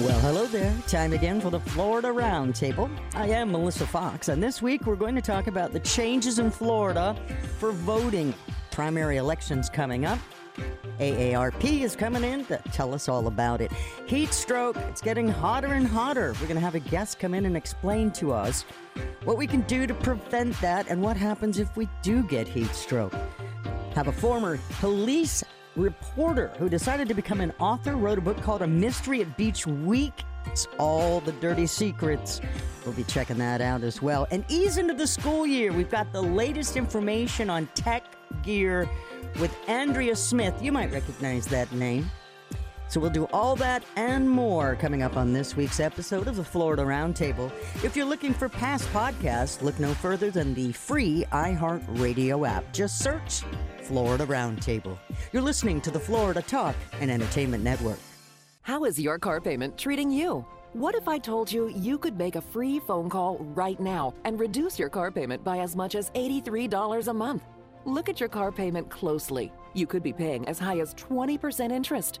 Well, hello there. Time again for the Florida Roundtable. I am Melissa Fox, and this week we're going to talk about the changes in Florida for voting. Primary elections coming up. AARP is coming in to tell us all about it. Heat stroke, it's getting hotter and hotter. We're going to have a guest come in and explain to us what we can do to prevent that and what happens if we do get heat stroke. Have a former police reporter who decided to become an author, wrote a book called A Mystery at Beach Week. It's all the dirty secrets. We'll be checking that out as well. And ease into the school year. We've got the latest information on tech gear with Andrea Smith. You might recognize that name. So we'll do all that and more coming up on this week's episode of the Florida Roundtable. If you're looking for past podcasts, look no further than the free iHeartRadio app. Just search Florida Roundtable. You're listening to the Florida Talk and Entertainment Network. How is your car payment treating you? What if I told you you could make a free phone call right now and reduce your car payment by as much as $83 a month? Look at your car payment closely. You could be paying as high as 20% interest.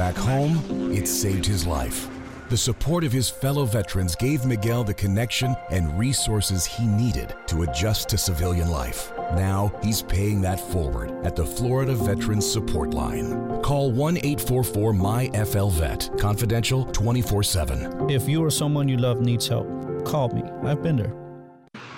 Back home, it saved his life. The support of his fellow veterans gave Miguel the connection and resources he needed to adjust to civilian life. Now he's paying that forward at the Florida Veterans Support Line. Call 1 844 MyFLVET, confidential 24 7. If you or someone you love needs help, call me. I've been there.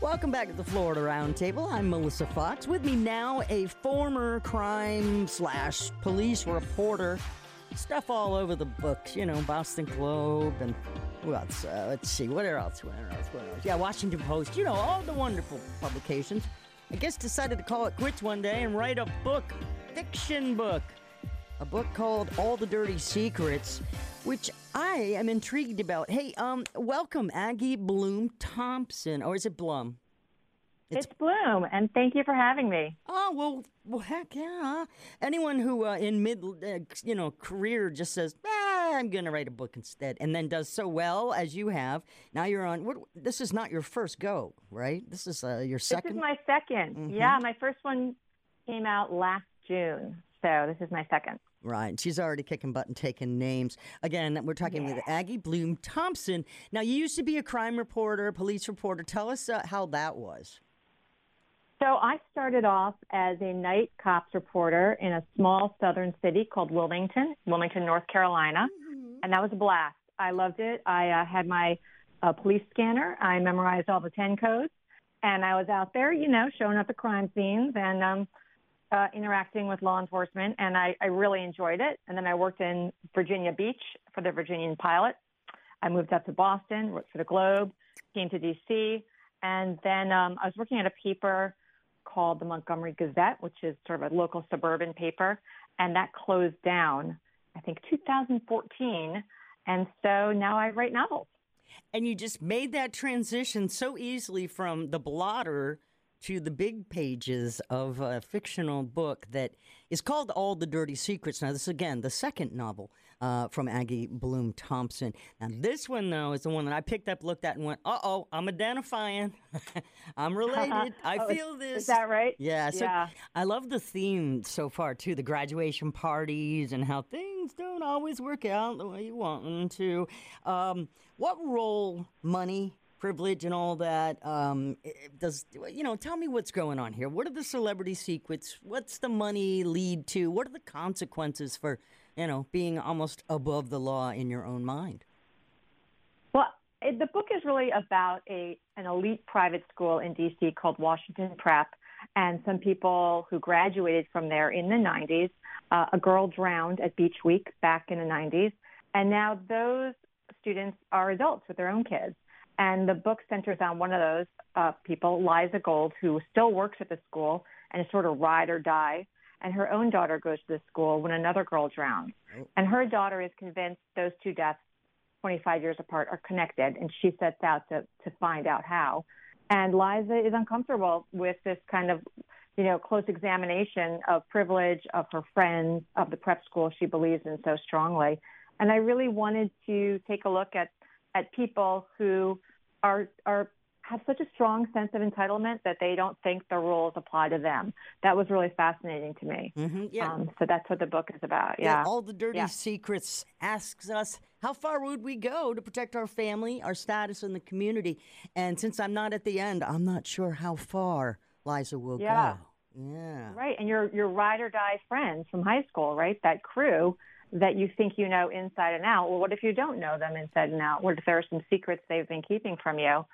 Welcome back to the Florida Roundtable. I'm Melissa Fox. With me now, a former crime slash police reporter. Stuff all over the books, you know, Boston Globe and who else? Uh, let's see, what else? What else? What else? Yeah, Washington Post. You know, all the wonderful publications. I guess decided to call it quits one day and write a book, fiction book, a book called All the Dirty Secrets, which I am intrigued about. Hey, um, welcome Aggie Bloom Thompson, or is it Blum? It's, Bloom, and thank you for having me. Oh well, well heck yeah! Anyone who uh, in mid, uh, you know, career just says, ah, "I'm going to write a book instead," and then does so well as you have. Now you're on. What, this is not your first go, right? This is uh, your second. This is my 2nd Mhm. Yeah, my first one came out last June, so this is my second. Right. She's already kicking butt and taking names. Again, we're talking with Aggie Blum Thompson. Now, you used to be a crime reporter, police reporter. Tell us uh, how that was. So I started off as a night cops reporter in a small southern city called Wilmington, Wilmington, North Carolina, and that was a blast. I loved it. I uh, had my uh, police scanner. I memorized all the ten codes, and I was out there, you know, showing up at crime scenes and um, uh, interacting with law enforcement, and I, I really enjoyed it. And then I worked in Virginia Beach for the Virginian Pilot. I moved up to Boston, worked for the Globe, came to D.C., and then um, I was working at a paper called the Montgomery Gazette, which is sort of a local suburban paper, and that closed down, I think, 2014. And so now I write novels. And you just made that transition so easily from the blotter to the big pages of a fictional book that is called All the Dirty Secrets. Now, this is again the second novel uh, from Aggie Blum Thompson. Now, this one, though, is the one that I picked up, looked at, and went, uh oh, I'm identifying. I'm related. I Oh, feel this. Is that right? Yeah, so Yeah. I love the theme so far too, the graduation parties and how things don't always work out the way you want them to. Um, what role money, privilege, and all that um, does? You know, tell me what's going on here. What are the celebrity secrets? What's the money lead to? What are the consequences for you know being almost above the law in your own mind? Well, the book is really about a an elite private school in DC called Washington Prep, and some people who graduated from there in the 90s. Uh, a girl drowned at Beach Week back in the 90s, and now those students are adults with their own kids. And the book centers on one of those uh, people, Liza Gold, who still works at the school and is sort of ride or die. And her own daughter goes to the school when another girl drowns. And her daughter is convinced those two deaths 25 years apart are connected, and she sets out to, to find out how. And Liza is uncomfortable with this kind of, you know, close examination of privilege, of her friends, of the prep school she believes in so strongly. And I really wanted to take a look at, at people who are, are have such a strong sense of entitlement that they don't think the rules apply to them. That was really fascinating to me. Mm-hmm. Yeah. Um, so that's what the book is about. Yeah, Yeah. all the dirty Yeah. secrets asks us how far would we go to protect our family, our status in the community. And since I'm not at the end, I'm not sure how far Liza will Yeah. go. Yeah. Right, and your your ride or die friends from high school, right? That crew that you think you know inside and out. Well, what if you don't know them inside and out? What if there are some secrets they've been keeping from you?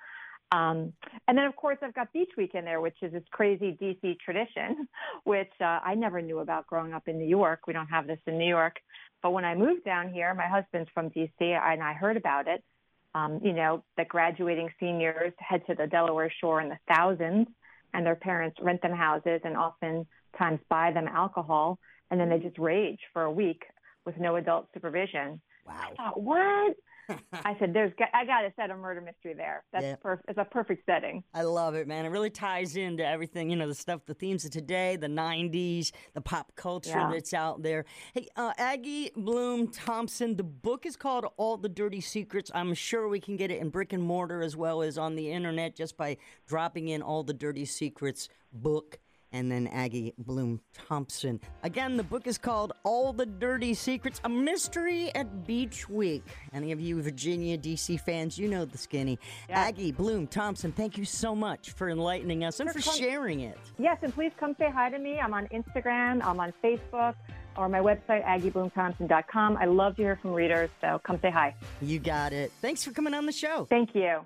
Um, and then, of course, I've got Beach Week in there, which is this crazy DC tradition, which uh, I never knew about growing up in New York. We don't have this in New York. But when I moved down here, my husband's from DC, and I heard about it. Um, you know, that graduating seniors head to the Delaware Shore in the thousands, and their parents rent them houses and oftentimes buy them alcohol, and then they just rage for a week with no adult supervision. Wow. I thought, what? I said, "There's, I got to set a murder mystery there. That's Yeah. perf- it's a perfect setting." I love it, man. It really ties into everything, you know, the stuff, the themes of today, the 90s, the pop culture Yeah. that's out there. Hey, uh, Aggie Blum Thompson, the book is called All the Dirty Secrets. I'm sure we can get it in brick and mortar as well as on the internet just by dropping in All the Dirty Secrets book and then Aggie Blum Thompson. Again, the book is called All the Dirty Secrets, a mystery at Beach Week. Any of you Virginia, D.C. fans, you know the skinny. Aggie Blum Thompson, thank you so much for enlightening us and for For com- sharing it. Yes, and please come say hi to me. I'm on Instagram, I'm on Facebook, or my website, AggieBlumThompson.com. I love to hear from readers, so come say hi. You got it. Thanks for coming on the show. Thank you.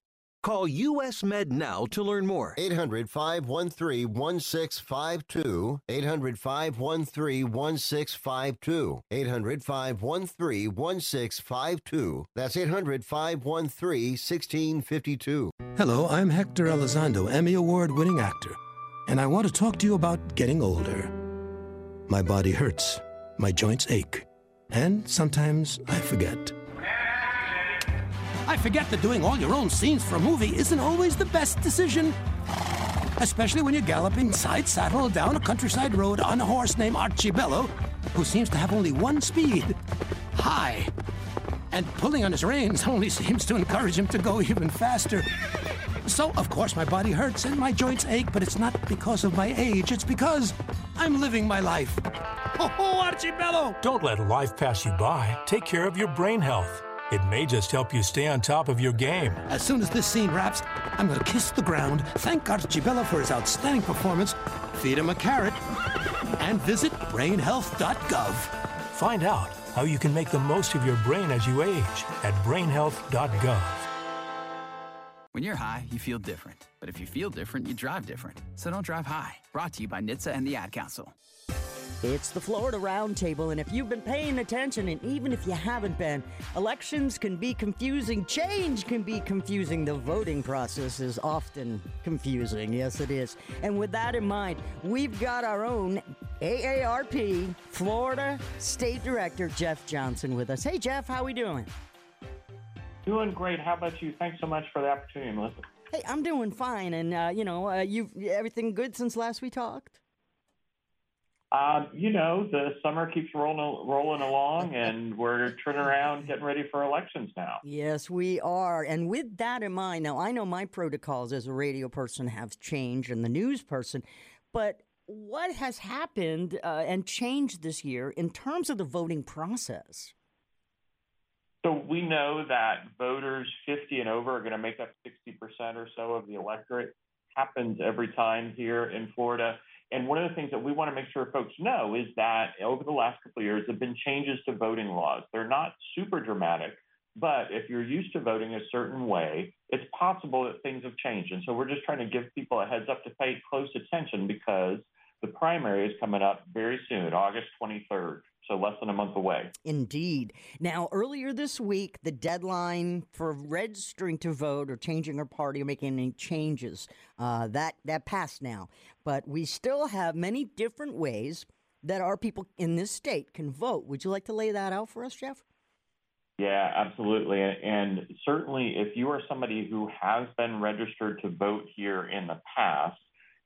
Call US Med now to learn more. 800 513 1652. 800 513 1652. 800 513 1652. That's 800 513 1652. Hello, I'm Hector Elizondo, Emmy Award winning actor, and I want to talk to you about getting older. My body hurts, my joints ache, and sometimes I forget. I forget that doing all your own scenes for a movie isn't always the best decision. Especially when you're galloping side saddle down a countryside road on a horse named Archibello, who seems to have only one speed high. And pulling on his reins only seems to encourage him to go even faster. So, of course, my body hurts and my joints ache, but it's not because of my age, it's because I'm living my life. Oh, Archibello! Don't let life pass you by. Take care of your brain health. It may just help you stay on top of your game. As soon as this scene wraps, I'm going to kiss the ground, thank Archibella for his outstanding performance, feed him a carrot, and visit brainhealth.gov. Find out how you can make the most of your brain as you age at brainhealth.gov. When you're high, you feel different. But if you feel different, you drive different. So don't drive high. Brought to you by NHTSA and the Ad Council. It's the Florida Roundtable, and if you've been paying attention, and even if you haven't been, elections can be confusing, change can be confusing. The voting process is often confusing. Yes, it is. And with that in mind, we've got our own AARP Florida State Director, Jeff Johnson, with us. Hey, Jeff, how we doing? Doing great. How about you? Thanks so much for the opportunity, Melissa. Hey, I'm doing fine, and uh, you know, uh, you everything good since last we talked? Um, you know, the summer keeps rolling rolling along, and we're turning around, getting ready for elections now. Yes, we are. And with that in mind, now I know my protocols as a radio person have changed, and the news person, but what has happened uh, and changed this year in terms of the voting process? So we know that voters 50 and over are going to make up 60% or so of the electorate. Happens every time here in Florida. And one of the things that we want to make sure folks know is that over the last couple of years, there have been changes to voting laws. They're not super dramatic, but if you're used to voting a certain way, it's possible that things have changed. And so we're just trying to give people a heads up to pay close attention because the primary is coming up very soon, August 23rd so less than a month away. Indeed. Now, earlier this week, the deadline for registering to vote or changing our party or making any changes uh, that that passed now, but we still have many different ways that our people in this state can vote. Would you like to lay that out for us, Jeff? Yeah, absolutely. And certainly, if you are somebody who has been registered to vote here in the past,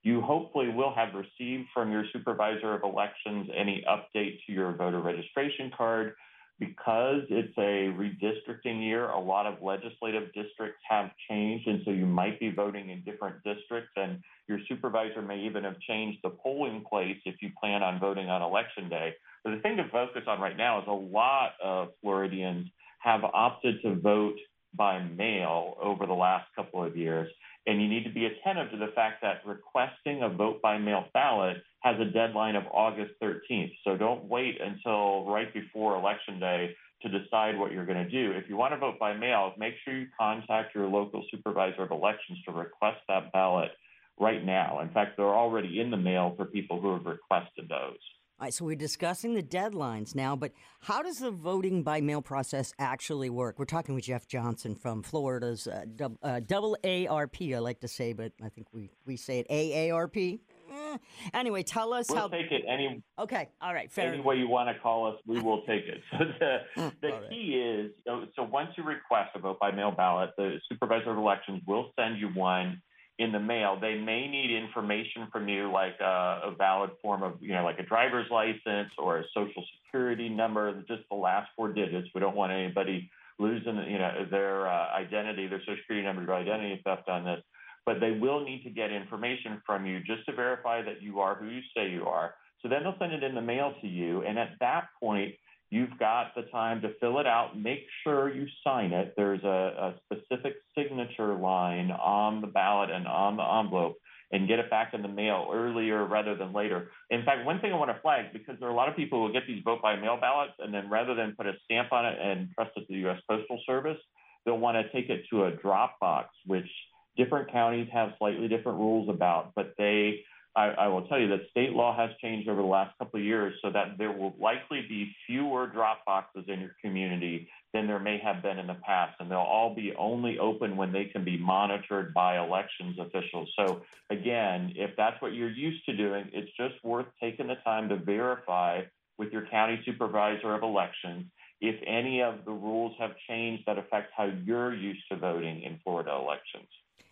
you hopefully will have received from your supervisor of elections any update to your voter registration card. Because it's a redistricting year, a lot of legislative districts have changed, and so you might be voting in different districts, and your supervisor may even have changed the polling place if you plan on voting on election day. But the thing to focus on right now is a lot of Floridians have opted to vote by mail over the last couple of years. And you need to be attentive to the fact that requesting a vote by mail ballot has a deadline of August 13th. So don't wait until right before Election Day to decide what you're going to do. If you want to vote by mail, make sure you contact your local supervisor of elections to request that ballot right now. In fact, they're already in the mail for people who have requested those. Right, so we're discussing the deadlines now, but how does the voting by mail process actually work? We're talking with Jeff Johnson from Florida's uh, dub, uh, double ARP, I like to say, but I think we, we say it AARP. Eh. Anyway, tell us how we'll take it any. Okay, all right, fair. Any way you want to call us, we will take it. So the, the right. key is so once you request a vote by mail ballot, the supervisor of elections will send you one in the mail, they may need information from you, like a, a, valid form of, you know, like a driver's license or a social security number, just the last four digits. We don't want anybody losing, you know, their uh, identity, their social security number, their identity theft on this. But they will need to get information from you just to verify that you are who you say you are. So then they'll send it in the mail to you, and at that point, You've got the time to fill it out. Make sure you sign it. There's a, a specific signature line on the ballot and on the envelope and get it back in the mail earlier rather than later. In fact, one thing I want to flag because there are a lot of people who get these vote by mail ballots and then rather than put a stamp on it and trust it to the U.S. Postal Service, they'll want to take it to a drop box, which different counties have slightly different rules about, but they I, I, will tell you that state law has changed over the last couple of years so that there will likely be fewer drop boxes in your community than there may have been in the past. And they'll all be only open when they can be monitored by elections officials. So, again, if that's what you're used to doing, it's just worth taking the time to verify with your county supervisor of elections if any of the rules have changed that affect how you're used to voting in Florida elections.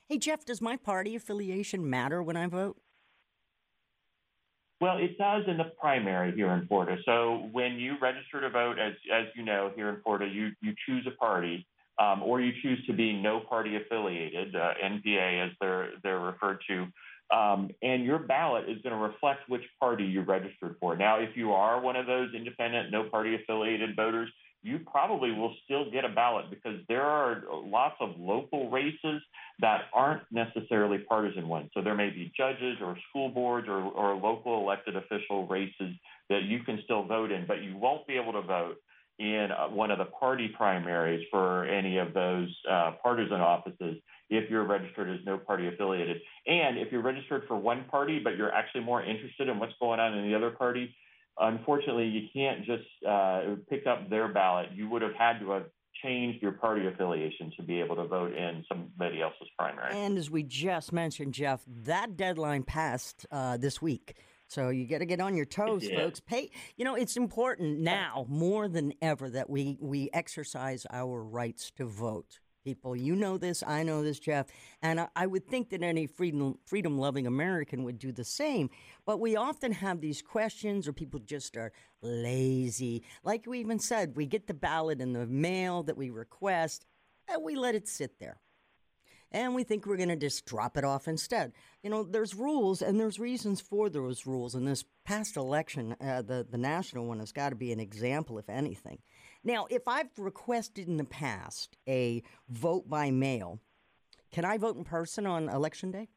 Hey, Jeff, does my party affiliation matter when I vote? Well, it does in the primary here in Florida. So when you register to vote, as as you know, here in Florida, you you choose a party, um, or you choose to be no party affiliated, uh, NPA as they're they're referred to, um, and your ballot is going to reflect which party you registered for. Now, if you are one of those independent, no party affiliated voters, you probably will still get a ballot because there are lots of local races that aren't necessarily partisan ones. So there may be judges or school boards or, or local elected official races that you can still vote in, but you won't be able to vote in uh, one of the party primaries for any of those uh, partisan offices if you're registered as no party affiliated. And if you're registered for one party, but you're actually more interested in what's going on in the other party, unfortunately, you can't just uh, pick up their ballot. You would have had to have changed your party affiliation to be able to vote in somebody else's primary. And as we just mentioned, Jeff, that deadline passed uh, this week. So you got to get on your toes, folks. Pay. You know, it's important now more than ever that we we exercise our rights to vote. People, you know this, I know this, Jeff, and I, I would think that any freedom freedom loving American would do the same. But we often have these questions, or people just are lazy. Like we even said, we get the ballot in the mail that we request, and we let it sit there and we think we're going to just drop it off instead. You know, there's rules and there's reasons for those rules. And this past election, uh, the the national one has got to be an example, if anything. Now, if I've requested in the past a vote by mail, can I vote in person on election day?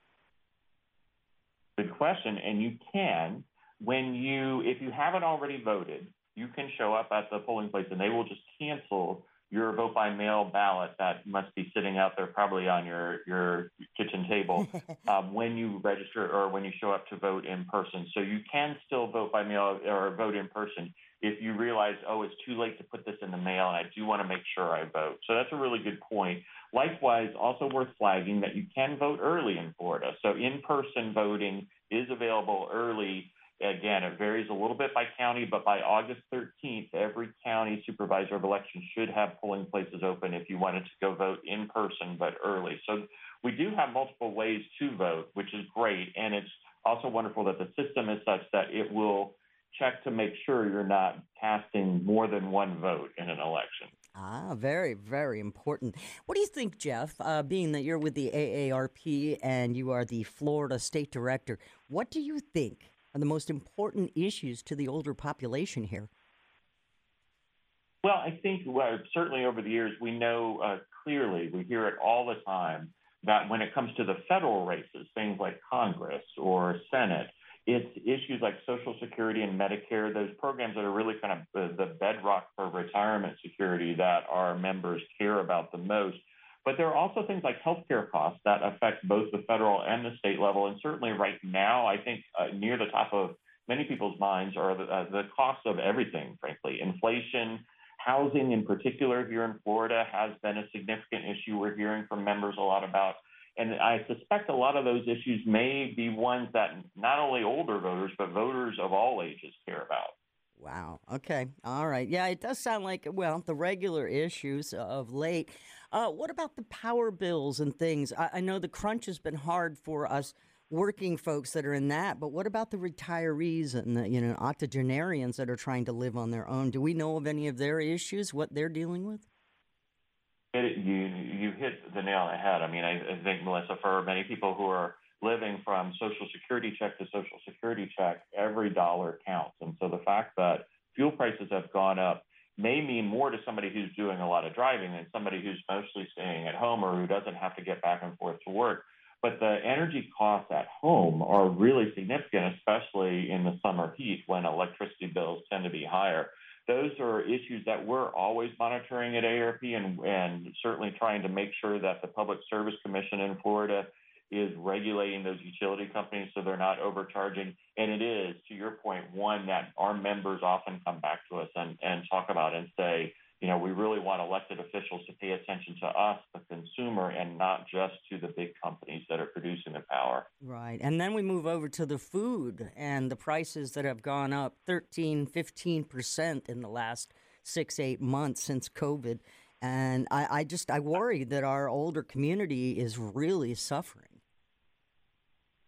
Good question, and you can when you if you haven't already voted, you can show up at the polling place and they will just cancel your vote by mail ballot that must be sitting out there probably on your, your kitchen table um, when you register or when you show up to vote in person. So you can still vote by mail or vote in person if you realize, oh, it's too late to put this in the mail and I do want to make sure I vote. So that's a really good point. Likewise, also worth flagging that you can vote early in Florida. So in person voting is available early Again, it varies a little bit by county, but by August 13th, every county supervisor of elections should have polling places open if you wanted to go vote in person but early. So we do have multiple ways to vote, which is great. And it's also wonderful that the system is such that it will check to make sure you're not casting more than one vote in an election. Ah, very, very important. What do you think, Jeff, uh, being that you're with the AARP and you are the Florida State Director, what do you think are the most important issues to the older population here? Well, I think well, certainly over the years, we know uh, clearly, we hear it all the time, that when it comes to the federal races, things like Congress or Senate, it's issues like Social Security and Medicare, those programs that are really kind of the, bedrock for retirement security that our members care about the most. But there are also things like healthcare costs that affect both the federal and the state level. And certainly right now, I think uh, near the top of many people's minds are the, uh, the costs of everything, frankly. Inflation, housing in particular here in Florida has been a significant issue we're hearing from members a lot about. And I suspect a lot of those issues may be ones that not only older voters, but voters of all ages care about. Wow. Okay. All right. Yeah, it does sound like, well, the regular issues of late. Uh, what about the power bills and things? I, I know the crunch has been hard for us working folks that are in that, but what about the retirees and the, you know, octogenarians that are trying to live on their own? Do we know of any of their issues, what they're dealing with? It, you you hit the nail on the head. I mean, I, I think Melissa, for many people who are living from Social Security check to Social Security check, every dollar counts. And so the fact that fuel prices have gone up may mean more to somebody who's doing a lot of driving than somebody who's mostly staying at home or who doesn't have to get back and forth to work. But the energy costs at home are really significant, especially in the summer heat when electricity bills tend to be higher. Those are issues that we're always monitoring at ARP and, and certainly trying to make sure that the Public Service Commission in Florida is regulating those utility companies so they're not overcharging. And it is, to your point, one that our members often come back to us and, and talk about and say, you know, we really want elected officials to pay attention to us, the consumer, and not just to the big companies that are producing the power. Right. And then we move over to the food and the prices that have gone up 13, 15% in the last six, eight months since COVID. And I, I just, I worry that our older community is really suffering.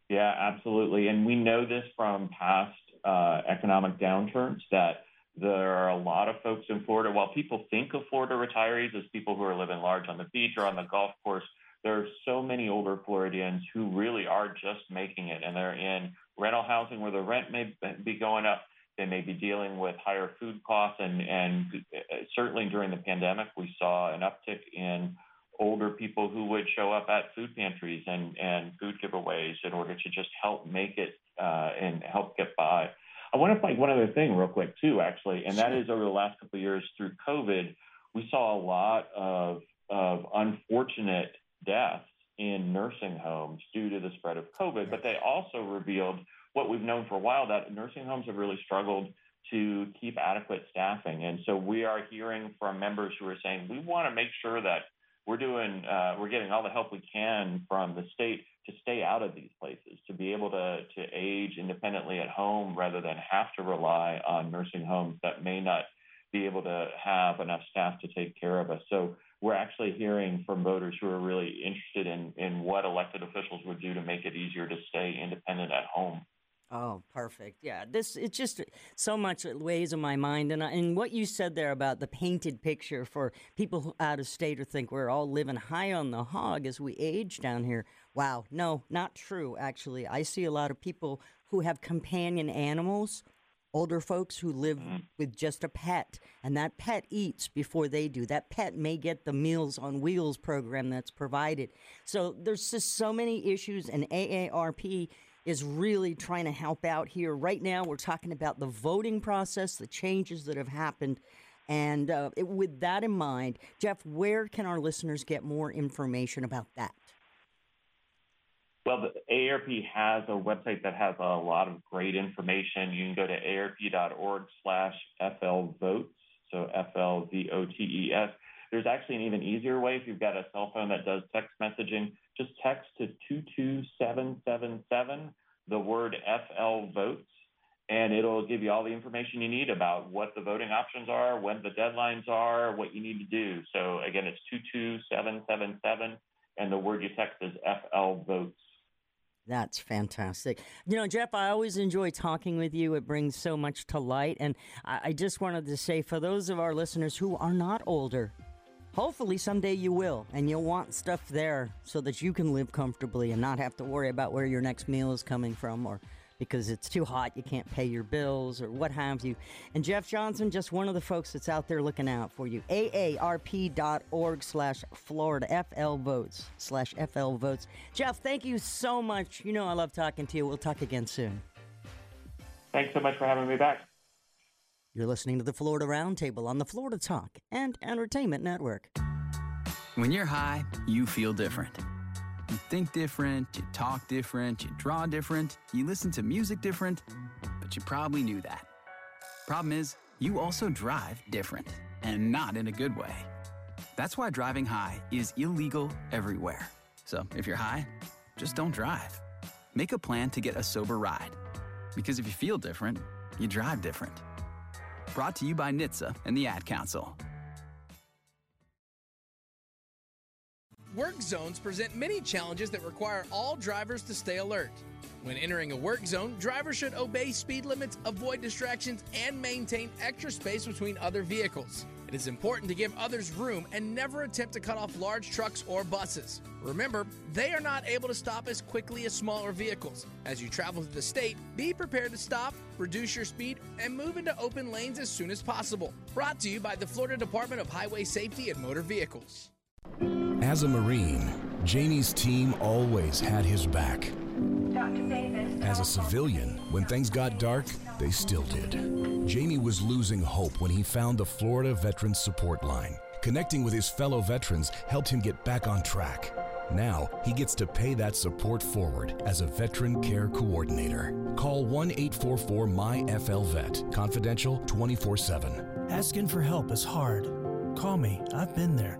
Yeah, absolutely. And we know this from past uh, economic downturns that there are a lot of folks in Florida. While people think of Florida retirees as people who are living large on the beach or on the golf course, there are so many older Floridians who really are just making it and they're in rental housing where the rent may be going up. They may be dealing with higher food costs, and, and certainly during the pandemic, we saw an uptick in older people who would show up at food pantries and, and food giveaways in order to just help make it uh, and help get by. I want to flag one other thing real quick too, actually, and that is over the last couple of years through COVID, we saw a lot of of unfortunate deaths in nursing homes due to the spread of COVID, but they also revealed what we've known for a while that nursing homes have really struggled to keep adequate staffing. And so we are hearing from members who are saying we want to make sure that we're doing uh, we're getting all the help we can from the state to stay out of these places, to be able to to age independently at home rather than have to rely on nursing homes that may not be able to have enough staff to take care of us. So we're actually hearing from voters who are really interested in, in what elected officials would do to make it easier to stay independent at home. Oh, perfect. Yeah, this it's just so much weighs on my mind, and and what you said there about the painted picture for people out of state who think we're all living high on the hog as we age down here. Wow, no, not true. Actually, I see a lot of people who have companion animals older folks who live mm-hmm. with just a pet and that pet eats before they do that pet may get the meals on wheels program that's provided so there's just so many issues and aarp is really trying to help out here right now we're talking about the voting process the changes that have happened and uh, it, with that in mind jeff where can our listeners get more information about that well, the AARP has a website that has a lot of great information. You can go to arp.org slash flvotes, so F-L-V-O-T-E-S. There's actually an even easier way if you've got a cell phone that does text messaging. Just text to 22777, the word FL votes, and it'll give you all the information you need about what the voting options are, when the deadlines are, what you need to do. So again, it's 22777, and the word you text is FL votes. That's fantastic. You know, Jeff, I always enjoy talking with you. It brings so much to light. And I, I, just wanted to say for those of our listeners who are not older, hopefully someday you will. And you'll want stuff there so that you can live comfortably and not have to worry about where your next meal is coming from or because it's too hot, you can't pay your bills or what have you. And Jeff Johnson, just one of the folks that's out there looking out for you. AARP.org slash Florida FL votes slash FL votes. Jeff, thank you so much. You know I love talking to you. We'll talk again soon. Thanks so much for having me back. You're listening to the Florida Roundtable on the Florida Talk and Entertainment Network. When you're high, you feel different. You think different, you talk different, you draw different, you listen to music different, but you probably knew that. Problem is, you also drive different, and not in a good way. That's why driving high is illegal everywhere. So if you're high, just don't drive. Make a plan to get a sober ride. Because if you feel different, you drive different. Brought to you by NHTSA and the Ad Council. Work zones present many challenges that require all drivers to stay alert. When entering a work zone, drivers should obey speed limits, avoid distractions, and maintain extra space between other vehicles. It is important to give others room and never attempt to cut off large trucks or buses. Remember, they are not able to stop as quickly as smaller vehicles. As you travel through the state, be prepared to stop, reduce your speed, and move into open lanes as soon as possible. Brought to you by the Florida Department of Highway Safety and Motor Vehicles. As a Marine, Jamie's team always had his back. As a civilian, when things got dark, they still did. Jamie was losing hope when he found the Florida Veterans Support Line. Connecting with his fellow veterans helped him get back on track. Now, he gets to pay that support forward as a veteran care coordinator. Call 1 844 MyFLVET, confidential 24 7. Asking for help is hard. Call me, I've been there.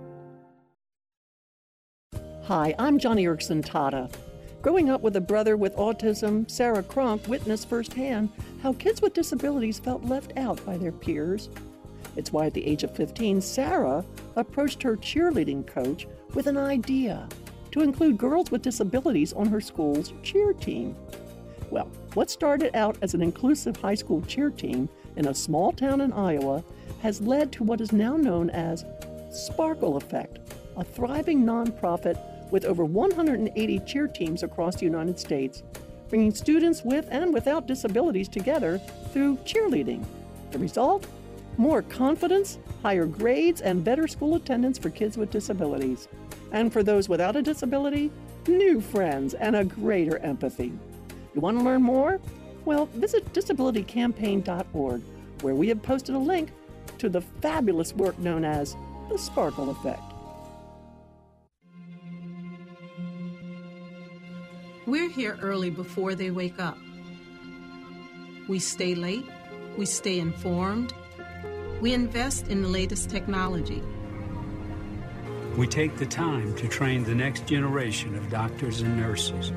Hi, I'm Joni Eareckson Tada. Growing up with a brother with autism, Sarah Cronk witnessed firsthand how kids with disabilities felt left out by their peers. It's why at the age of 15, Sarah approached her cheerleading coach with an idea to include girls with disabilities on her school's cheer team. Well, what started out as an inclusive high school cheer team in a small town in Iowa has led to what is now known as Sparkle Effect, a thriving nonprofit with over 180 cheer teams across the United States, bringing students with and without disabilities together through cheerleading. The result? More confidence, higher grades, and better school attendance for kids with disabilities. And for those without a disability, new friends and a greater empathy. You want to learn more? Well, visit disabilitycampaign.org, where we have posted a link to the fabulous work known as the Sparkle Effect. We're here early before they wake up. We stay late, we stay informed, we invest in the latest technology. We take the time to train the next generation of doctors and nurses.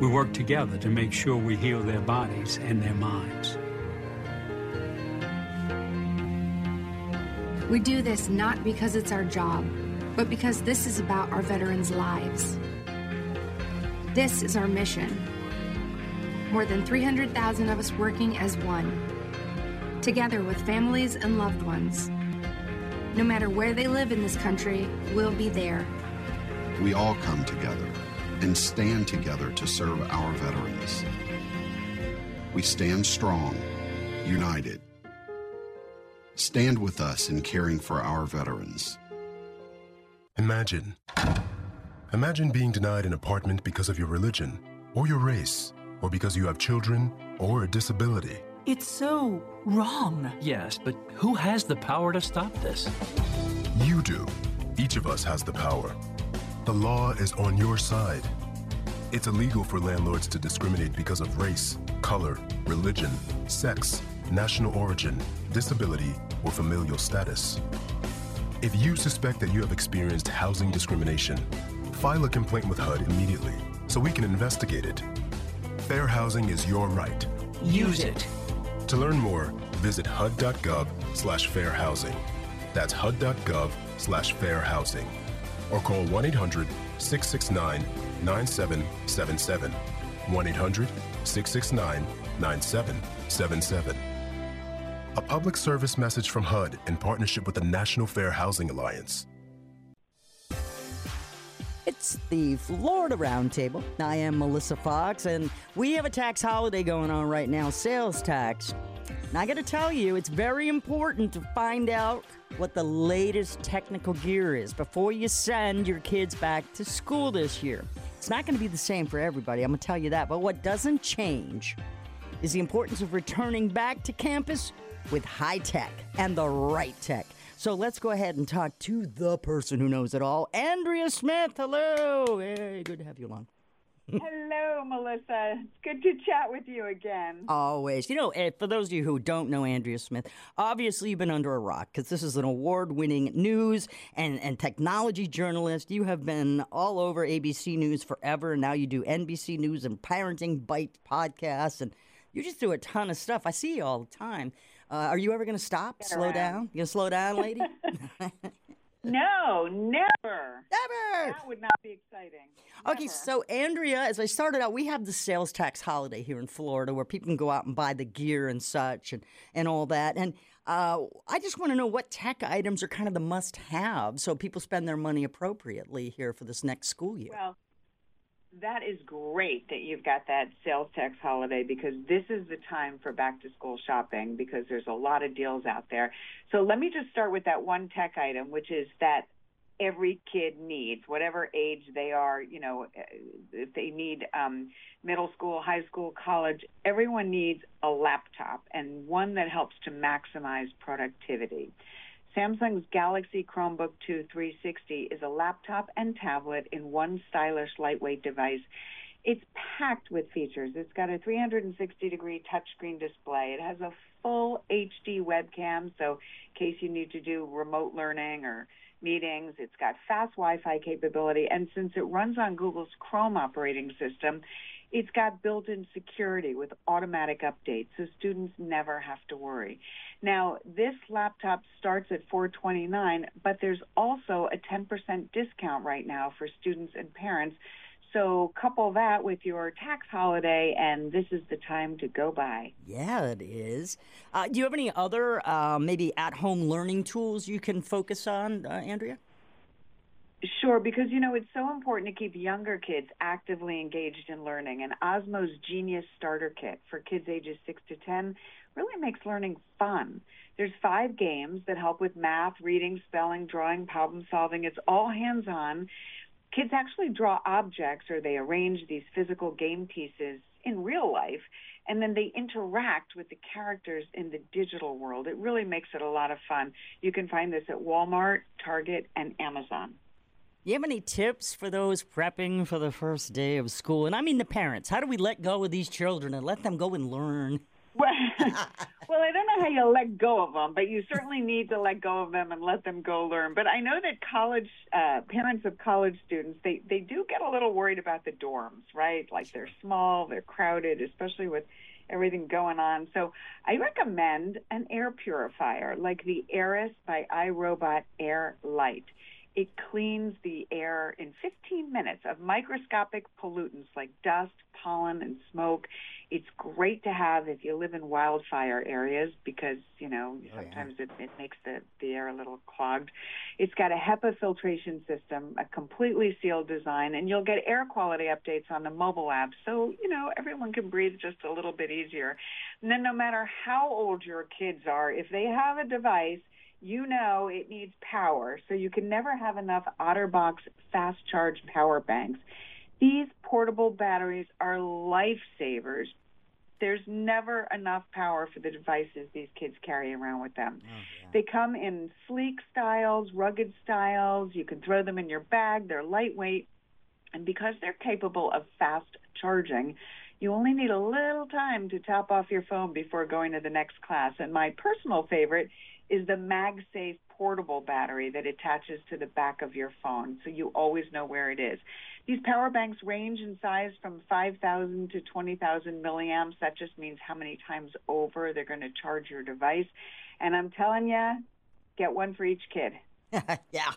We work together to make sure we heal their bodies and their minds. We do this not because it's our job, but because this is about our veterans' lives. This is our mission. More than 300,000 of us working as one, together with families and loved ones. No matter where they live in this country, we'll be there. We all come together and stand together to serve our veterans. We stand strong, united. Stand with us in caring for our veterans. Imagine. Imagine being denied an apartment because of your religion, or your race, or because you have children, or a disability. It's so wrong. Yes, but who has the power to stop this? You do. Each of us has the power. The law is on your side. It's illegal for landlords to discriminate because of race, color, religion, sex, national origin, disability, or familial status. If you suspect that you have experienced housing discrimination, file a complaint with HUD immediately so we can investigate it. Fair housing is your right. Use it. To learn more, visit hud.gov slash fair housing. That's hud.gov slash fair housing. Or call 1 800 669 9777. 1 800 669 9777. A public service message from HUD in partnership with the National Fair Housing Alliance. It's the Florida Roundtable. I am Melissa Fox, and we have a tax holiday going on right now sales tax. And I got to tell you, it's very important to find out what the latest technical gear is before you send your kids back to school this year. It's not to be the same for everybody, I'm to tell you that. But what doesn't change is the importance of returning back to campus with high tech and the right tech. So let's go ahead and talk to the person who knows it all, Andrea Smith. Hello. Hey, good to have you along. Hello, Melissa. It's good to chat with you again. Always. You know, eh, for those of you who don't know Andrea Smith, obviously you've been under a rock because this is an award winning news and, and technology journalist. You have been all over ABC News forever, and now you do NBC News and Parenting Bite podcasts, and you just do a ton of stuff. I see you all the time. Uh, are you ever going to stop, Get slow around. down? You going to slow down, lady? No, never. Never. That would not be exciting. Okay, so Andrea, as I started out, we have the sales tax holiday here in Florida where people can go out and buy the gear and such and, and all that. And uh, I just want to know what tech items are kind of the must have so people spend their money appropriately here for this next school year. Well, that is great that you've got that sales tax holiday because this is the time for back to school shopping because there's a lot of deals out there. So let me just start with that one tech item, which is that every kid needs, whatever age they are, you know, if they need um, middle school, high school, college, everyone needs a laptop and one that helps to maximize productivity. Samsung's Galaxy Chromebook 2 360 is a laptop and tablet in one stylish, lightweight device. It's packed with features. It's got a 360 degree touchscreen display. It has a full HD webcam, so in case you need to do remote learning or meetings, it's got fast Wi Fi capability. And since it runs on Google's Chrome operating system, it's got built in security with automatic updates, so students never have to worry. Now, this laptop starts at 429 but there's also a 10% discount right now for students and parents. So couple that with your tax holiday, and this is the time to go buy. Yeah, it is. Uh, do you have any other uh, maybe at home learning tools you can focus on, uh, Andrea? Sure, because you know it's so important to keep younger kids actively engaged in learning. And Osmo's Genius Starter Kit for kids ages 6 to 10 really makes learning fun. There's five games that help with math, reading, spelling, drawing, problem solving. It's all hands on. Kids actually draw objects or they arrange these physical game pieces in real life and then they interact with the characters in the digital world. It really makes it a lot of fun. You can find this at Walmart, Target, and Amazon. You have any tips for those prepping for the first day of school? And I mean the parents. How do we let go of these children and let them go and learn? Well, well, I don't know how you let go of them, but you certainly need to let go of them and let them go learn. But I know that college uh, parents of college students they they do get a little worried about the dorms, right? Like they're small, they're crowded, especially with everything going on. So I recommend an air purifier like the Aeris by iRobot Air Light. It cleans the air in 15 minutes of microscopic pollutants like dust, pollen, and smoke. It's great to have if you live in wildfire areas because, you know, oh, sometimes yeah. it, it makes the, the air a little clogged. It's got a HEPA filtration system, a completely sealed design, and you'll get air quality updates on the mobile app so, you know, everyone can breathe just a little bit easier. And then no matter how old your kids are, if they have a device, you know it needs power, so you can never have enough OtterBox fast charge power banks. These portable batteries are lifesavers. There's never enough power for the devices these kids carry around with them. Oh, yeah. They come in sleek styles, rugged styles. You can throw them in your bag. They're lightweight. And because they're capable of fast charging, you only need a little time to top off your phone before going to the next class. And my personal favorite is the MagSafe portable battery that attaches to the back of your phone, so you always know where it is. These power banks range in size from 5,000 to 20,000 milliamps. That just means how many times over they're going to charge your device. And I'm telling you, get one for each kid. yeah.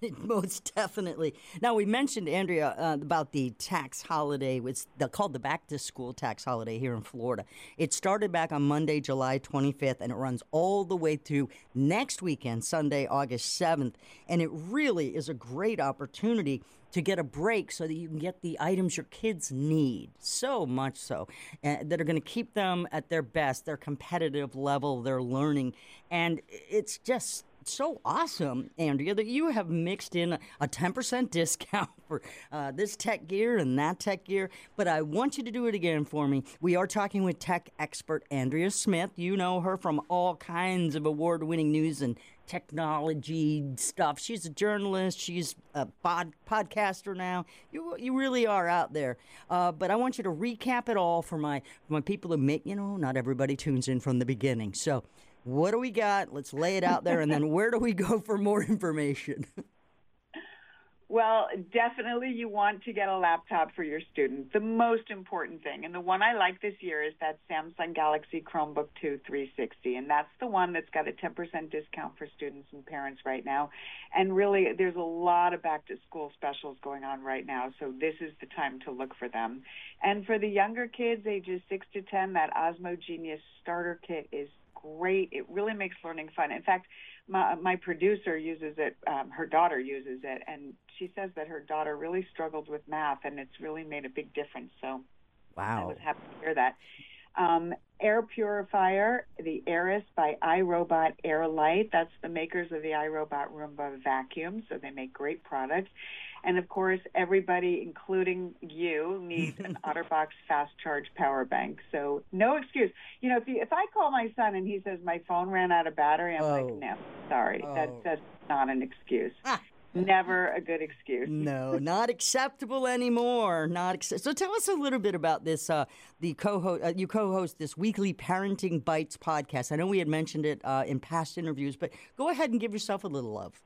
Most definitely. Now we mentioned Andrea uh, about the tax holiday. It's called the back to school tax holiday here in Florida. It started back on Monday, July 25th, and it runs all the way through next weekend, Sunday, August 7th. And it really is a great opportunity to get a break so that you can get the items your kids need. So much so uh, that are going to keep them at their best, their competitive level, their learning, and it's just so awesome, Andrea, that you have mixed in a 10% discount for uh, this tech gear and that tech gear. But I want you to do it again for me. We are talking with tech expert Andrea Smith. You know her from all kinds of award winning news and technology stuff. She's a journalist. She's a pod, podcaster now. You you really are out there. Uh, but I want you to recap it all for my for my people who make you know not everybody tunes in from the beginning. So what do we got? Let's lay it out there, and then where do we go for more information? Well, definitely you want to get a laptop for your student. The most important thing, and the one I like this year is that Samsung Galaxy Chromebook 2 360, and that's the one that's got a 10% discount for students and parents right now. And really, there's a lot of back to school specials going on right now, so this is the time to look for them. And for the younger kids, ages 6 to 10, that Osmo Genius Starter Kit is great. It really makes learning fun. In fact, my, my producer uses it. Um, her daughter uses it, and she says that her daughter really struggled with math, and it's really made a big difference. So, wow, I was happy to hear that. Um, air purifier, the Aeris by iRobot Air Light. That's the makers of the iRobot Roomba vacuum, so they make great products. And of course, everybody, including you, needs an OtterBox fast charge power bank. So no excuse. You know, if, you, if I call my son and he says my phone ran out of battery, I'm oh. like, no, sorry, oh. that, that's not an excuse. Ah. Never a good excuse. no, not acceptable anymore. Not accept- so. Tell us a little bit about this. Uh, the co-host, uh, you co-host this weekly Parenting Bites podcast. I know we had mentioned it uh, in past interviews, but go ahead and give yourself a little love.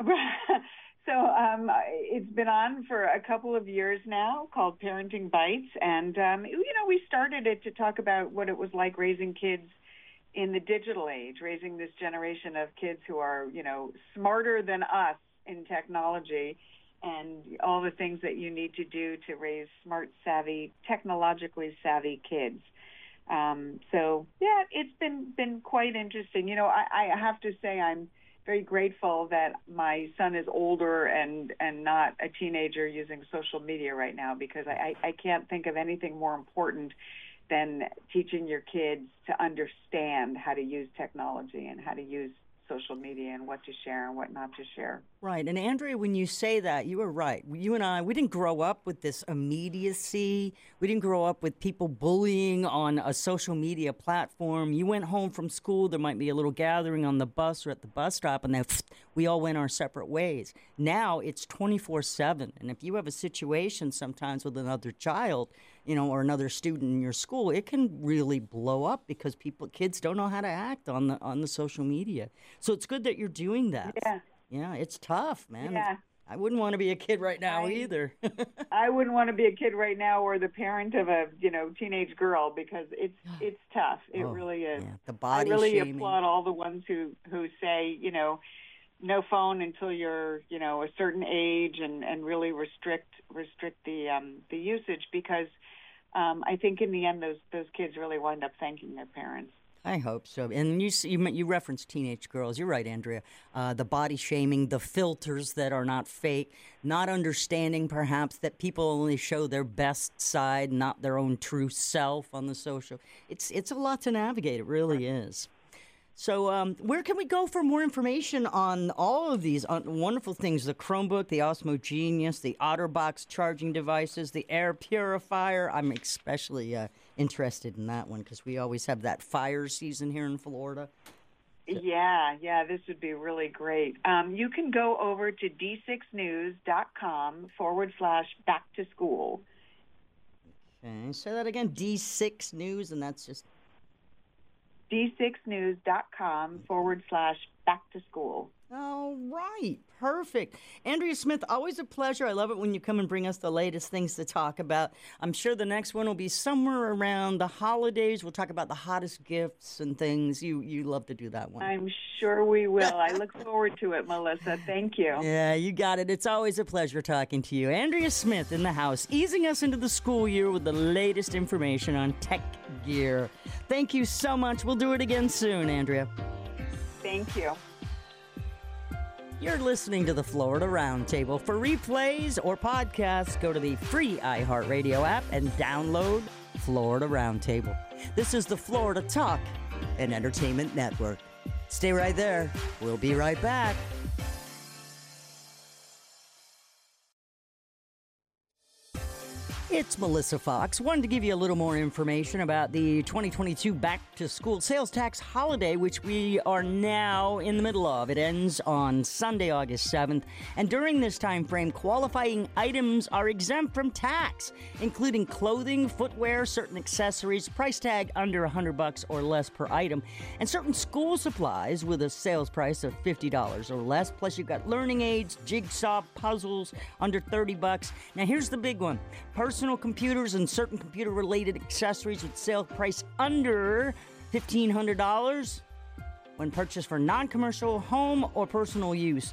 So um, it's been on for a couple of years now, called Parenting Bites, and um, you know we started it to talk about what it was like raising kids in the digital age, raising this generation of kids who are you know smarter than us in technology, and all the things that you need to do to raise smart, savvy, technologically savvy kids. Um, so yeah, it's been been quite interesting. You know, I, I have to say I'm very grateful that my son is older and and not a teenager using social media right now because I, I can't think of anything more important than teaching your kids to understand how to use technology and how to use social media and what to share and what not to share. Right. And Andrea, when you say that, you were right. You and I, we didn't grow up with this immediacy. We didn't grow up with people bullying on a social media platform. You went home from school, there might be a little gathering on the bus or at the bus stop, and then we all went our separate ways. Now it's 24 7. And if you have a situation sometimes with another child, you know, or another student in your school, it can really blow up because people, kids don't know how to act on the on the social media. So it's good that you're doing that. Yeah. Yeah, it's tough, man. Yeah. I wouldn't want to be a kid right now I- either. I wouldn't want to be a kid right now or the parent of a you know teenage girl because it's it's tough. It Oh, really is. the body I really shaming. applaud all the ones who who say you know no phone until you're you know a certain age and and really restrict restrict the um the usage because um I think in the end those those kids really wind up thanking their parents. I hope so. And you you, you referenced teenage girls. You're right, Andrea. Uh, the body shaming, the filters that are not fake, not understanding perhaps that people only show their best side, not their own true self on the social. It's it's a lot to navigate. It really is. So, um, where can we go for more information on all of these uh, wonderful things? The Chromebook, the Osmo Genius, the OtterBox charging devices, the air purifier. I'm especially uh, interested in that one because we always have that fire season here in Florida. Yeah, yeah, this would be really great. Um, you can go over to d6news.com forward slash back to school. Okay, say that again. D6 News, and that's just d6news.com forward slash back to school. All right, perfect. Andrea Smith, always a pleasure. I love it when you come and bring us the latest things to talk about. I'm sure the next one will be somewhere around the holidays. We'll talk about the hottest gifts and things. You you love to do that one. I'm sure we will. I look forward to it, Melissa. Thank you. Yeah, you got it. It's always a pleasure talking to you. Andrea Smith in the house, easing us into the school year with the latest information on tech gear. Thank you so much. We'll do it again soon, Andrea. Thank you. You're listening to the Florida Roundtable. For replays or podcasts, go to the free iHeartRadio app and download Florida Roundtable. This is the Florida Talk and Entertainment Network. Stay right there. We'll be right back. It's Melissa Fox. Wanted to give you a little more information about the 2022 back to school sales tax holiday, which we are now in the middle of. It ends on Sunday, August 7th. And during this time frame, qualifying items are exempt from tax, including clothing, footwear, certain accessories, price tag under 100 bucks or less per item, and certain school supplies with a sales price of $50 or less. Plus, you've got learning aids, jigsaw puzzles under 30 bucks. Now, here's the big one personal computers and certain computer related accessories with sale price under $1,500 when purchased for non commercial, home, or personal use.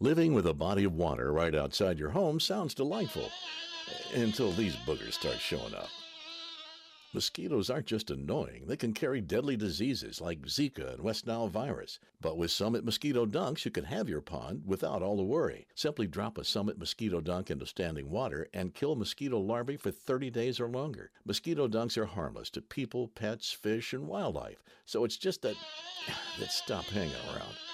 Living with a body of water right outside your home sounds delightful until these boogers start showing up. Mosquitoes aren't just annoying, they can carry deadly diseases like Zika and West Nile virus. But with Summit Mosquito Dunks, you can have your pond without all the worry. Simply drop a Summit Mosquito Dunk into standing water and kill mosquito larvae for 30 days or longer. Mosquito dunks are harmless to people, pets, fish, and wildlife, so it's just that, that stop hanging around.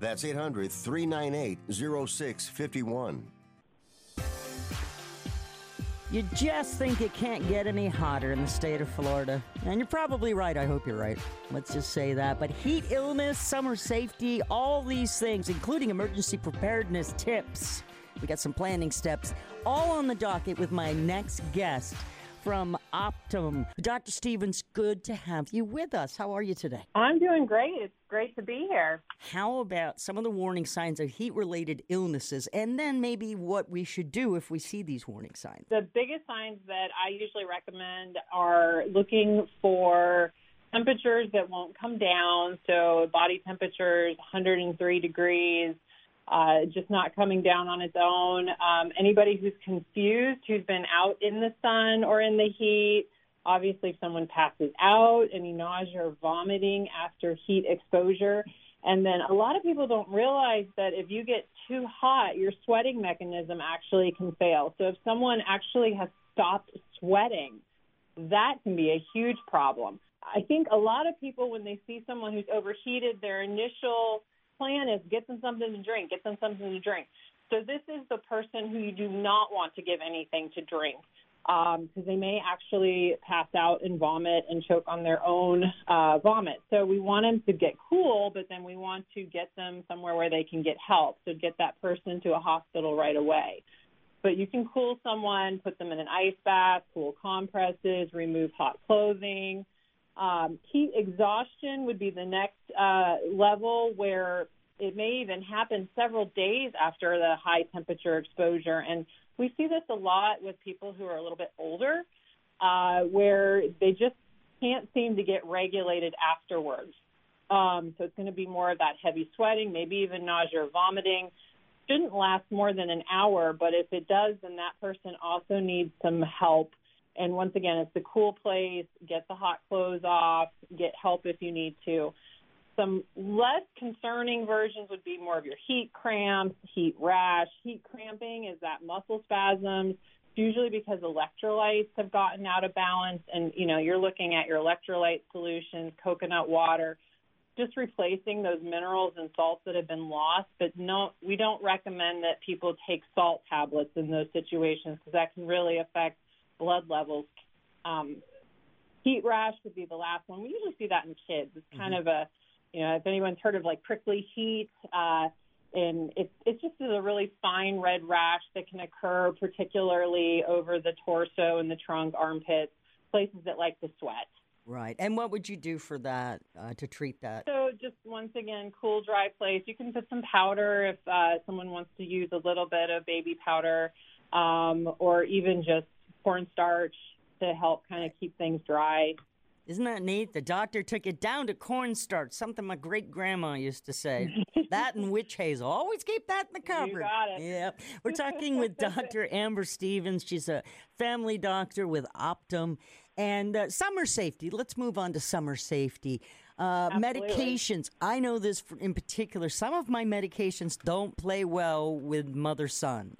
That's 800 398 0651. You just think it can't get any hotter in the state of Florida. And you're probably right. I hope you're right. Let's just say that. But heat illness, summer safety, all these things, including emergency preparedness tips. We got some planning steps all on the docket with my next guest from Optum. Dr. Stevens, good to have you with us. How are you today? I'm doing great. It's great to be here. How about some of the warning signs of heat related illnesses and then maybe what we should do if we see these warning signs? The biggest signs that I usually recommend are looking for temperatures that won't come down. So, body temperatures 103 degrees uh, just not coming down on its own. Um, anybody who's confused, who's been out in the sun or in the heat, obviously if someone passes out, any nausea or vomiting after heat exposure. And then a lot of people don't realize that if you get too hot, your sweating mechanism actually can fail. So if someone actually has stopped sweating, that can be a huge problem. I think a lot of people, when they see someone who's overheated, their initial plan is get them something to drink, get them something to drink. So this is the person who you do not want to give anything to drink because um, they may actually pass out and vomit and choke on their own uh, vomit. So we want them to get cool, but then we want to get them somewhere where they can get help. So get that person to a hospital right away. But you can cool someone, put them in an ice bath, cool compresses, remove hot clothing, um, heat exhaustion would be the next uh, level where it may even happen several days after the high temperature exposure. And we see this a lot with people who are a little bit older, uh, where they just can't seem to get regulated afterwards. Um, so it's going to be more of that heavy sweating, maybe even nausea or vomiting. Shouldn't last more than an hour, but if it does, then that person also needs some help and once again, it's a cool place. Get the hot clothes off. Get help if you need to. Some less concerning versions would be more of your heat cramps, heat rash. Heat cramping is that muscle spasms, usually because electrolytes have gotten out of balance. And, you know, you're looking at your electrolyte solutions, coconut water, just replacing those minerals and salts that have been lost. But no, we don't recommend that people take salt tablets in those situations because that can really affect blood levels. Um, heat rash would be the last one. We usually see that in kids. It's kind mm-hmm. of a, you know, if anyone's heard of like prickly heat, uh, and it's it's just a really fine red rash that can occur particularly over the torso and the trunk, armpits, places that like to sweat. Right. And what would you do for that uh, to treat that? So just once again, cool, dry place. You can put some powder if uh, someone wants to use a little bit of baby powder, um, or even just cornstarch to help kind of keep things dry. Isn't that neat? The doctor took it down to cornstarch, something my great grandma used to say. that and witch hazel. Always keep that in the cupboard. You got it. Yeah. We're talking with Dr. Amber Stevens. She's a family doctor with Optum. And uh, summer safety. Let's move on to summer safety. Uh, medications. I know this in particular. Some of my medications don't play well with mother sun.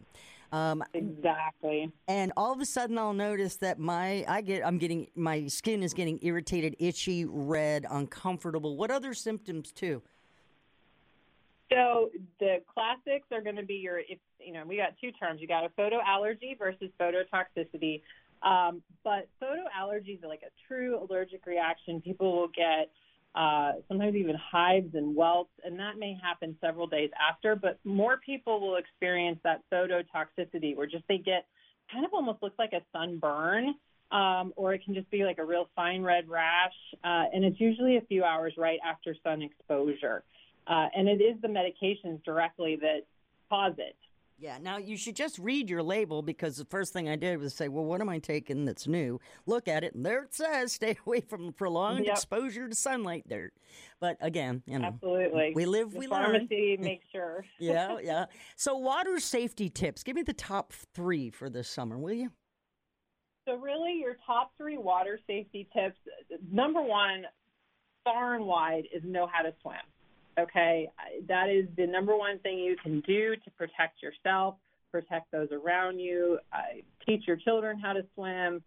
Um, exactly. And all of a sudden, I'll notice that my I get I'm getting my skin is getting irritated, itchy, red, uncomfortable. What other symptoms too? So the classics are going to be your if you know we got two terms. You got a photo allergy versus phototoxicity. Um, but photo allergies are like a true allergic reaction. People will get uh, sometimes even hives and welts, and that may happen several days after. But more people will experience that phototoxicity, where just they get kind of almost looks like a sunburn um, or it can just be like a real fine red rash, uh, and it's usually a few hours right after sun exposure. Uh, and it is the medications directly that cause it. Yeah, now you should just read your label because the first thing I did was say, well, what am I taking that's new? Look at it, and there it says, stay away from prolonged Yep. exposure to sunlight there. But again, you know, Absolutely. we live, the we learn. pharmacy makes sure. yeah, yeah. So, water safety tips. Give me the top three for this summer, will you? So, really, your top three water safety tips number one, far and wide, is know how to swim. Okay. That is the number one thing you can do to protect yourself, protect those around you, uh, teach your children how to swim.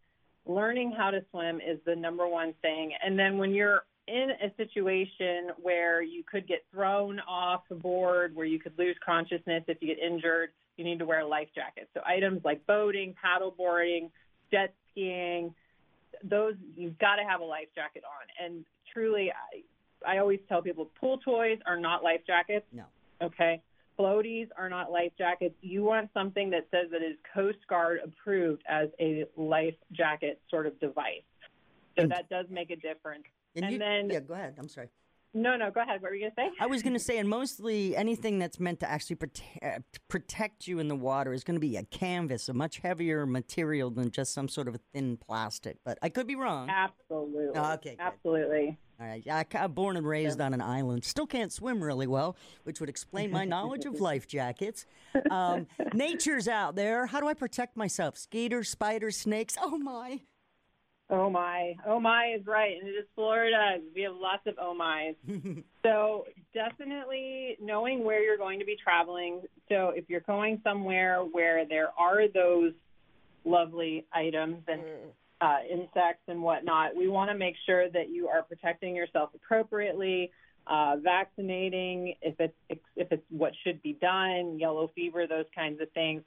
Learning how to swim is the number one thing. And then when you're in a situation where you could get thrown off a board, where you could lose consciousness if you get injured, you need to wear a life jacket. So items like boating, paddle boarding, jet skiing, those you've got to have a life jacket on. And truly, I, always tell people pool toys are not life jackets. No. Okay. Floaties are not life jackets. You want something that says that is Coast Guard approved as a life jacket sort of device. So that does make a difference. And, you- then, yeah, go ahead. I'm sorry. no, no, go ahead. What were you going to say? I was going to say, and mostly anything that's meant to actually prote- uh, protect you in the water is going to be a canvas, a much heavier material than just some sort of a thin plastic. But I could be wrong. Absolutely. Oh, okay. Absolutely. All right. I, I'm born and raised on an island. Still can't swim really well, which would explain my knowledge of life jackets. Um, nature's out there. How do I protect myself? Skaters, spiders, snakes. Oh my. Oh my, oh my is right, and it is Florida. We have lots of oh my's. so definitely knowing where you're going to be traveling. So if you're going somewhere where there are those lovely items and uh, insects and whatnot, we want to make sure that you are protecting yourself appropriately. Uh, vaccinating if it's if it's what should be done, yellow fever, those kinds of things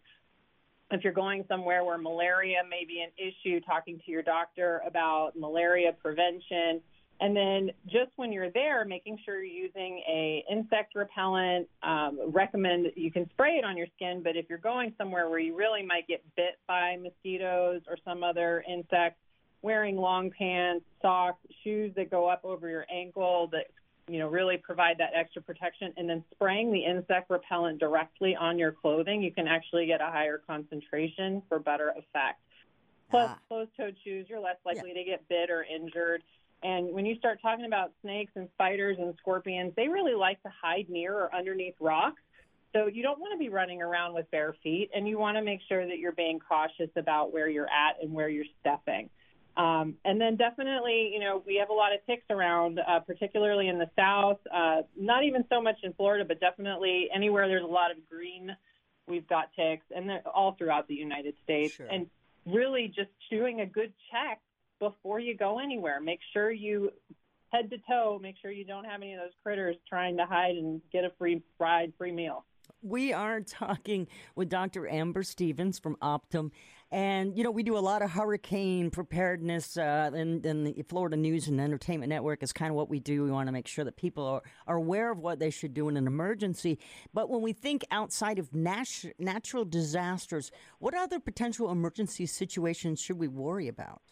if you're going somewhere where malaria may be an issue, talking to your doctor about malaria prevention. And then just when you're there, making sure you're using a insect repellent. Um, recommend you can spray it on your skin, but if you're going somewhere where you really might get bit by mosquitoes or some other insect, wearing long pants, socks, shoes that go up over your ankle that you know really provide that extra protection, and then spraying the insect repellent directly on your clothing, you can actually get a higher concentration for better effect. Plus, closed-toed shoes, you're less likely to get bit or injured. And when you start talking about snakes and spiders and scorpions, they really like to hide near or underneath rocks. So you don't want to be running around with bare feet, and you want to make sure that you're being cautious about where you're at and where you're stepping. Um, and then definitely, you know, we have a lot of ticks around, uh, particularly in the south. Uh, not even so much in Florida, but definitely anywhere there's a lot of green, we've got ticks, and they're all throughout the United States. And really, just doing a good check before you go anywhere. Make sure you head to toe. Make sure you don't have any of those critters trying to hide and get a free ride, free meal. We are talking with Dr. Amber Stevens from Optum. And, you know, we do a lot of hurricane preparedness, uh, and, and the Florida News and Entertainment Network is kind of what we do. We want to make sure that people are, are aware of what they should do in an emergency. But when we think outside of nat- natural disasters, what other potential emergency situations should we worry about?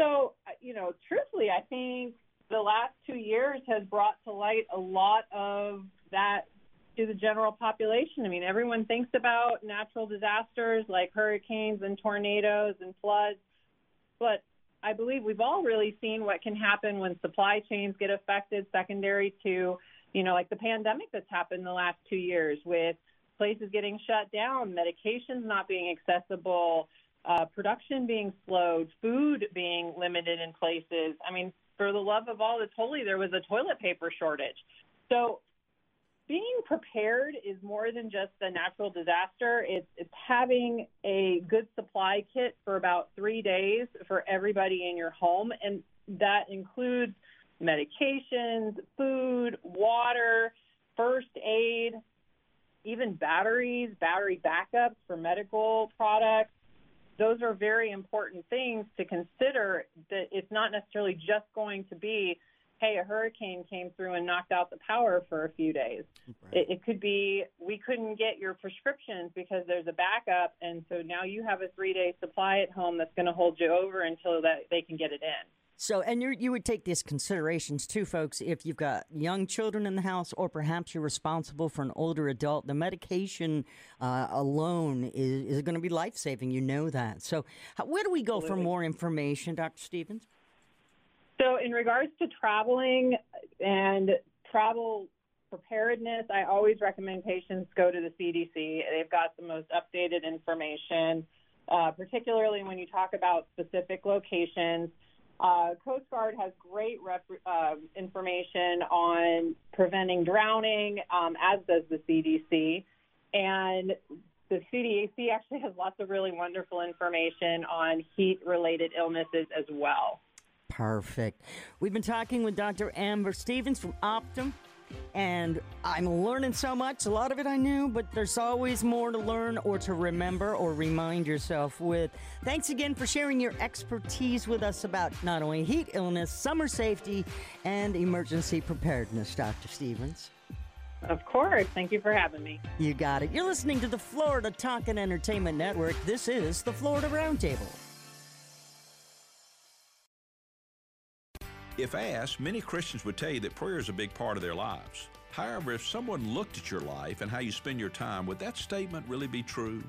So, uh, you know, truthfully, I think the last two years has brought to light a lot of that to the general population. I mean, everyone thinks about natural disasters like hurricanes and tornadoes and floods, but I believe we've all really seen what can happen when supply chains get affected, secondary to, you know, like the pandemic that's happened the last two years with places getting shut down, medications not being accessible, uh, production being slowed, food being limited in places. I mean, for the love of all that's holy, there was a toilet paper shortage. So being prepared is more than just a natural disaster. It's, it's having a good supply kit for about three days for everybody in your home, and that includes medications, food, water, first aid, even batteries, battery backups for medical products. Those are very important things to consider that it's not necessarily just going to be hey, a hurricane came through and knocked out the power for a few days. Right. It, it could be we couldn't get your prescriptions because there's a backup, and so now you have a three day supply at home that's going to hold you over until that they can get it in. So, and you you would take these considerations too, folks. If you've got young children in the house, or perhaps you're responsible for an older adult, the medication uh, alone is, is going to be life saving. You know that. So, how, where do we go Absolutely. for more information, Dr. Stevens? So, in regards to traveling and travel preparedness, I always recommend patients go to the CDC. They've got the most updated information, uh, particularly when you talk about specific locations. Uh, Coast Guard has great rep, uh, information on preventing drowning, um, as does the CDC. And the CDC actually has lots of really wonderful information on heat related illnesses as well. Perfect. We've been talking with Dr. Amber Stevens from Optum. And I'm learning so much. A lot of it I knew, but there's always more to learn or to remember or remind yourself with. Thanks again for sharing your expertise with us about not only heat illness, summer safety, and emergency preparedness, Dr. Stevens. Of course. Thank you for having me. You got it. You're listening to the Florida Talk and Entertainment Network. This is the Florida Roundtable. If asked, many Christians would tell you that prayer is a big part of their lives. However, if someone looked at your life and how you spend your time, would that statement really be true?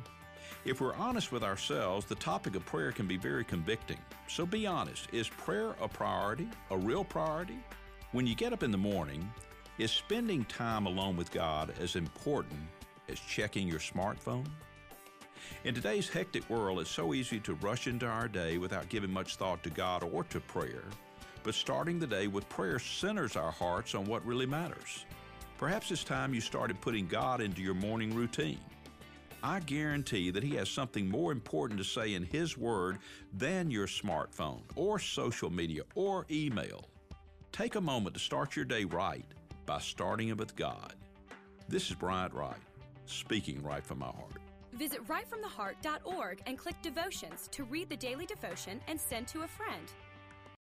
If we're honest with ourselves, the topic of prayer can be very convicting. So be honest. Is prayer a priority? A real priority? When you get up in the morning, is spending time alone with God as important as checking your smartphone? In today's hectic world, it's so easy to rush into our day without giving much thought to God or to prayer. But starting the day with prayer centers our hearts on what really matters. Perhaps it's time you started putting God into your morning routine. I guarantee that He has something more important to say in His Word than your smartphone or social media or email. Take a moment to start your day right by starting it with God. This is Bryant Wright, speaking right from my heart. Visit rightfromtheheart.org and click devotions to read the daily devotion and send to a friend.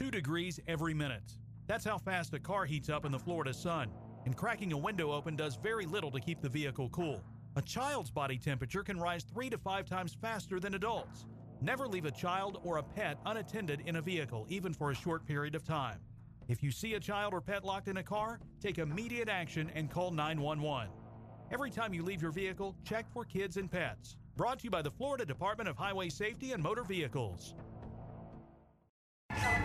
two degrees every minute. That's how fast a car heats up in the Florida sun, and cracking a window open does very little to keep the vehicle cool. A child's body temperature can rise three to five times faster than adults. Never leave a child or a pet unattended in a vehicle, even for a short period of time. If you see a child or pet locked in a car, take immediate action and call 911. Every time you leave your vehicle, check for kids and pets. Brought to you by the Florida Department of Highway Safety and Motor Vehicles.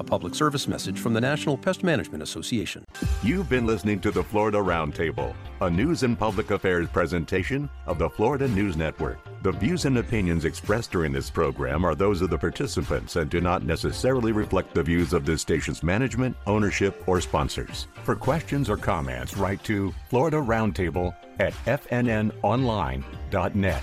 A public service message from the National Pest Management Association. You've been listening to the Florida Roundtable, a news and public affairs presentation of the Florida News Network. The views and opinions expressed during this program are those of the participants and do not necessarily reflect the views of this station's management, ownership, or sponsors. For questions or comments, write to Florida Roundtable at fnnonline.net.